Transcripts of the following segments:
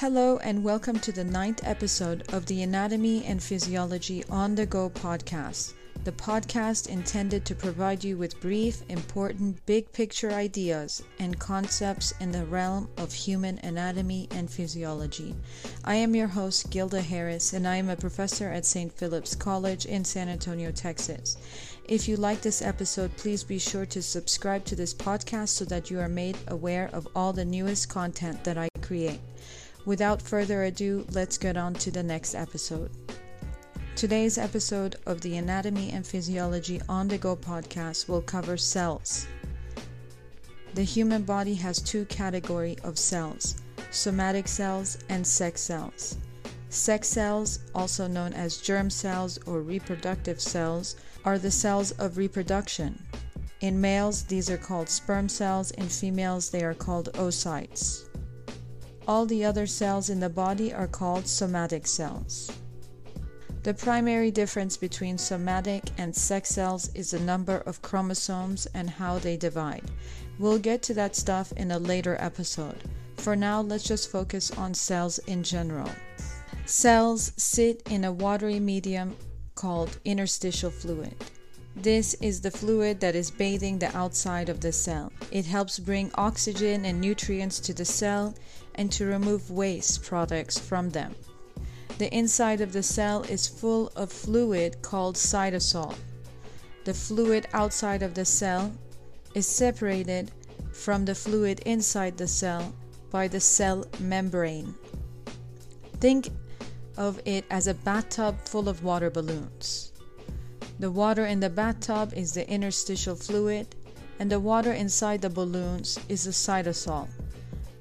Hello, and welcome to the ninth episode of the Anatomy and Physiology on the Go podcast, the podcast intended to provide you with brief, important, big picture ideas and concepts in the realm of human anatomy and physiology. I am your host, Gilda Harris, and I am a professor at St. Philip's College in San Antonio, Texas. If you like this episode, please be sure to subscribe to this podcast so that you are made aware of all the newest content that I create. Without further ado, let's get on to the next episode. Today's episode of the Anatomy and Physiology on the Go podcast will cover cells. The human body has two categories of cells somatic cells and sex cells. Sex cells, also known as germ cells or reproductive cells, are the cells of reproduction. In males, these are called sperm cells, in females, they are called oocytes. All the other cells in the body are called somatic cells. The primary difference between somatic and sex cells is the number of chromosomes and how they divide. We'll get to that stuff in a later episode. For now, let's just focus on cells in general. Cells sit in a watery medium called interstitial fluid. This is the fluid that is bathing the outside of the cell. It helps bring oxygen and nutrients to the cell and to remove waste products from them. The inside of the cell is full of fluid called cytosol. The fluid outside of the cell is separated from the fluid inside the cell by the cell membrane. Think of it as a bathtub full of water balloons. The water in the bathtub is the interstitial fluid, and the water inside the balloons is the cytosol,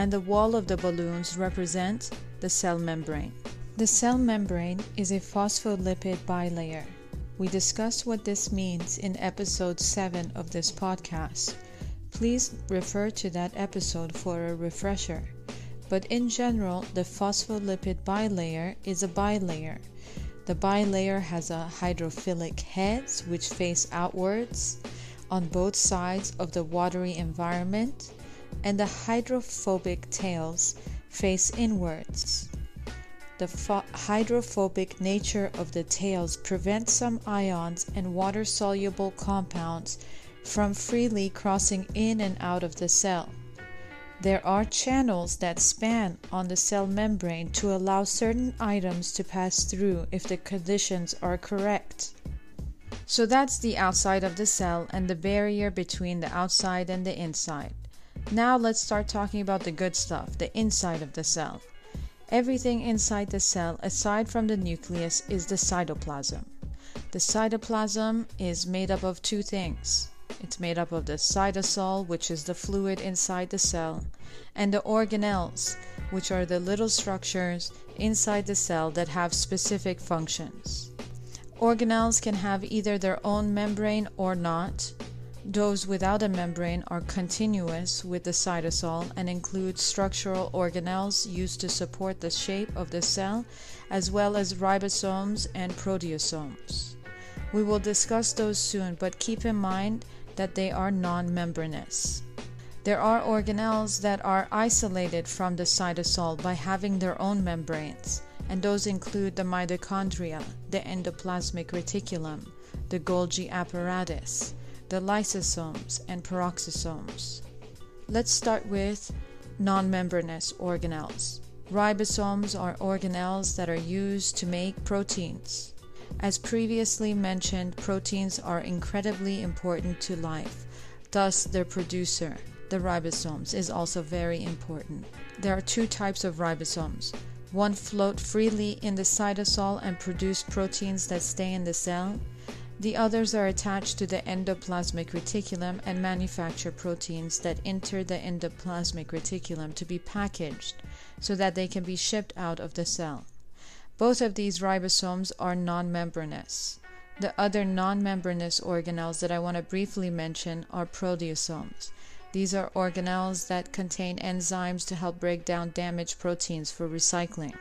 and the wall of the balloons represent the cell membrane. The cell membrane is a phospholipid bilayer. We discussed what this means in episode 7 of this podcast. Please refer to that episode for a refresher. But in general, the phospholipid bilayer is a bilayer the bilayer has a hydrophilic heads which face outwards on both sides of the watery environment, and the hydrophobic tails face inwards. The pho- hydrophobic nature of the tails prevents some ions and water soluble compounds from freely crossing in and out of the cell. There are channels that span on the cell membrane to allow certain items to pass through if the conditions are correct. So that's the outside of the cell and the barrier between the outside and the inside. Now let's start talking about the good stuff, the inside of the cell. Everything inside the cell, aside from the nucleus, is the cytoplasm. The cytoplasm is made up of two things it's made up of the cytosol, which is the fluid inside the cell, and the organelles, which are the little structures inside the cell that have specific functions. Organelles can have either their own membrane or not. Those without a membrane are continuous with the cytosol and include structural organelles used to support the shape of the cell, as well as ribosomes and proteasomes. We will discuss those soon, but keep in mind that they are non membranous. There are organelles that are isolated from the cytosol by having their own membranes, and those include the mitochondria, the endoplasmic reticulum, the Golgi apparatus, the lysosomes, and peroxisomes. Let's start with non membranous organelles. Ribosomes are organelles that are used to make proteins. As previously mentioned, proteins are incredibly important to life. Thus, their producer, the ribosomes, is also very important. There are two types of ribosomes. One float freely in the cytosol and produce proteins that stay in the cell. The others are attached to the endoplasmic reticulum and manufacture proteins that enter the endoplasmic reticulum to be packaged so that they can be shipped out of the cell. Both of these ribosomes are non membranous. The other non membranous organelles that I want to briefly mention are proteasomes. These are organelles that contain enzymes to help break down damaged proteins for recycling.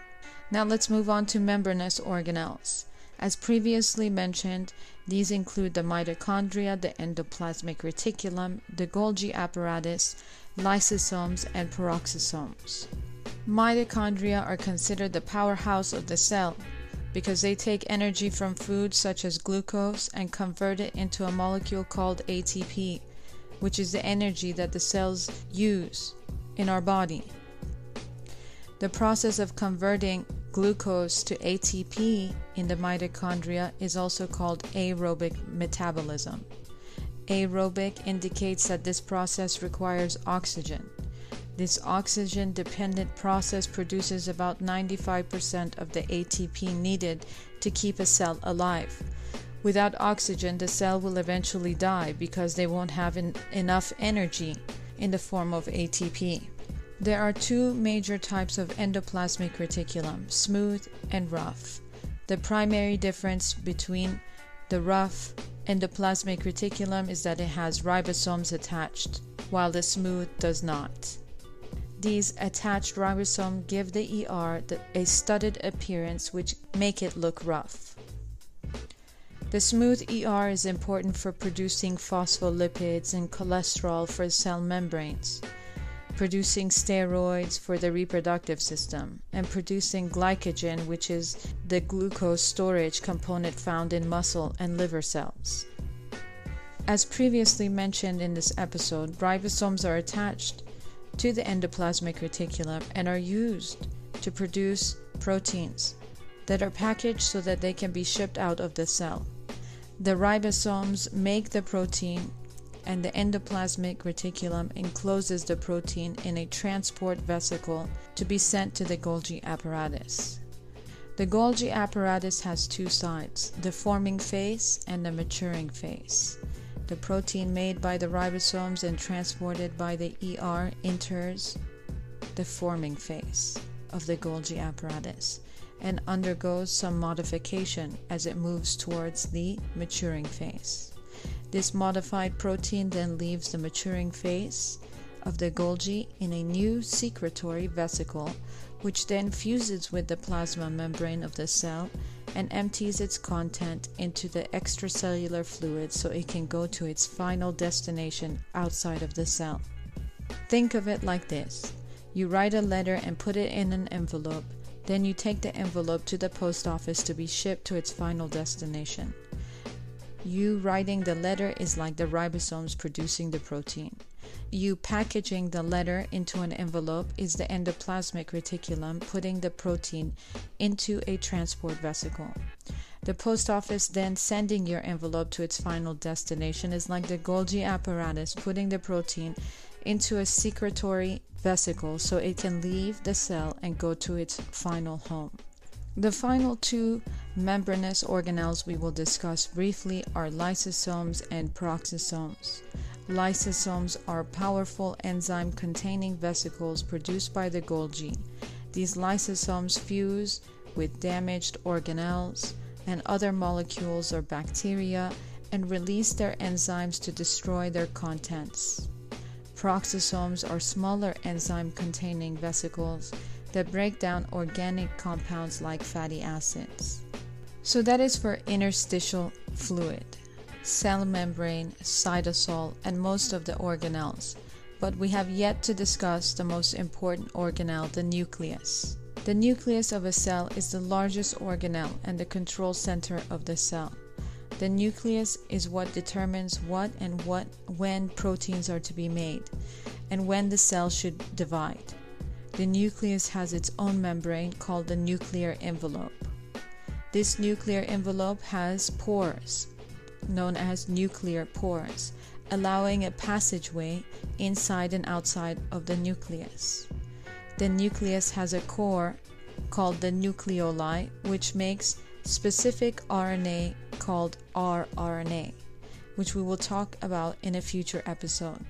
Now let's move on to membranous organelles. As previously mentioned, these include the mitochondria, the endoplasmic reticulum, the Golgi apparatus, lysosomes, and peroxisomes. Mitochondria are considered the powerhouse of the cell because they take energy from food such as glucose and convert it into a molecule called ATP, which is the energy that the cells use in our body. The process of converting glucose to ATP in the mitochondria is also called aerobic metabolism. Aerobic indicates that this process requires oxygen. This oxygen dependent process produces about 95% of the ATP needed to keep a cell alive. Without oxygen, the cell will eventually die because they won't have enough energy in the form of ATP. There are two major types of endoplasmic reticulum smooth and rough. The primary difference between the rough endoplasmic reticulum is that it has ribosomes attached, while the smooth does not. These attached ribosomes give the ER a studded appearance which make it look rough. The smooth ER is important for producing phospholipids and cholesterol for cell membranes, producing steroids for the reproductive system, and producing glycogen, which is the glucose storage component found in muscle and liver cells. As previously mentioned in this episode, ribosomes are attached to the endoplasmic reticulum and are used to produce proteins that are packaged so that they can be shipped out of the cell. The ribosomes make the protein and the endoplasmic reticulum encloses the protein in a transport vesicle to be sent to the Golgi apparatus. The Golgi apparatus has two sides, the forming phase and the maturing phase. The protein made by the ribosomes and transported by the ER enters the forming phase of the Golgi apparatus and undergoes some modification as it moves towards the maturing phase. This modified protein then leaves the maturing phase of the Golgi in a new secretory vesicle, which then fuses with the plasma membrane of the cell and empties its content into the extracellular fluid so it can go to its final destination outside of the cell. Think of it like this you write a letter and put it in an envelope, then you take the envelope to the post office to be shipped to its final destination. You writing the letter is like the ribosomes producing the protein. You packaging the letter into an envelope is the endoplasmic reticulum putting the protein into a transport vesicle. The post office then sending your envelope to its final destination is like the Golgi apparatus putting the protein into a secretory vesicle so it can leave the cell and go to its final home. The final two membranous organelles we will discuss briefly are lysosomes and peroxisomes. Lysosomes are powerful enzyme containing vesicles produced by the Golgi. These lysosomes fuse with damaged organelles and other molecules or bacteria and release their enzymes to destroy their contents. Peroxisomes are smaller enzyme containing vesicles that break down organic compounds like fatty acids. So that is for interstitial fluid cell membrane, cytosol, and most of the organelles, but we have yet to discuss the most important organelle, the nucleus. The nucleus of a cell is the largest organelle and the control center of the cell. The nucleus is what determines what and what when proteins are to be made and when the cell should divide. The nucleus has its own membrane called the nuclear envelope. This nuclear envelope has pores, known as nuclear pores, allowing a passageway inside and outside of the nucleus. The nucleus has a core called the nucleoli, which makes specific RNA called rRNA, which we will talk about in a future episode.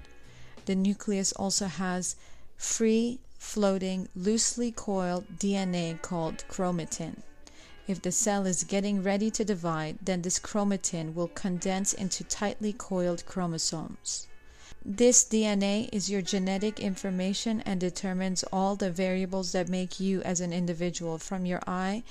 The nucleus also has free floating, loosely coiled DNA called chromatin. If the cell is getting ready to divide, then this chromatin will condense into tightly coiled chromosomes. This DNA is your genetic information and determines all the variables that make you as an individual from your eye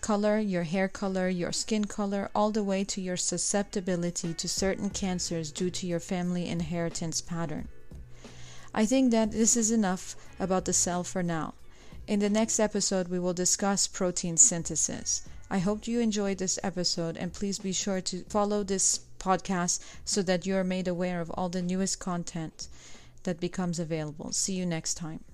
color, your hair color, your skin color, all the way to your susceptibility to certain cancers due to your family inheritance pattern. I think that this is enough about the cell for now. In the next episode, we will discuss protein synthesis. I hope you enjoyed this episode, and please be sure to follow this podcast so that you are made aware of all the newest content that becomes available. See you next time.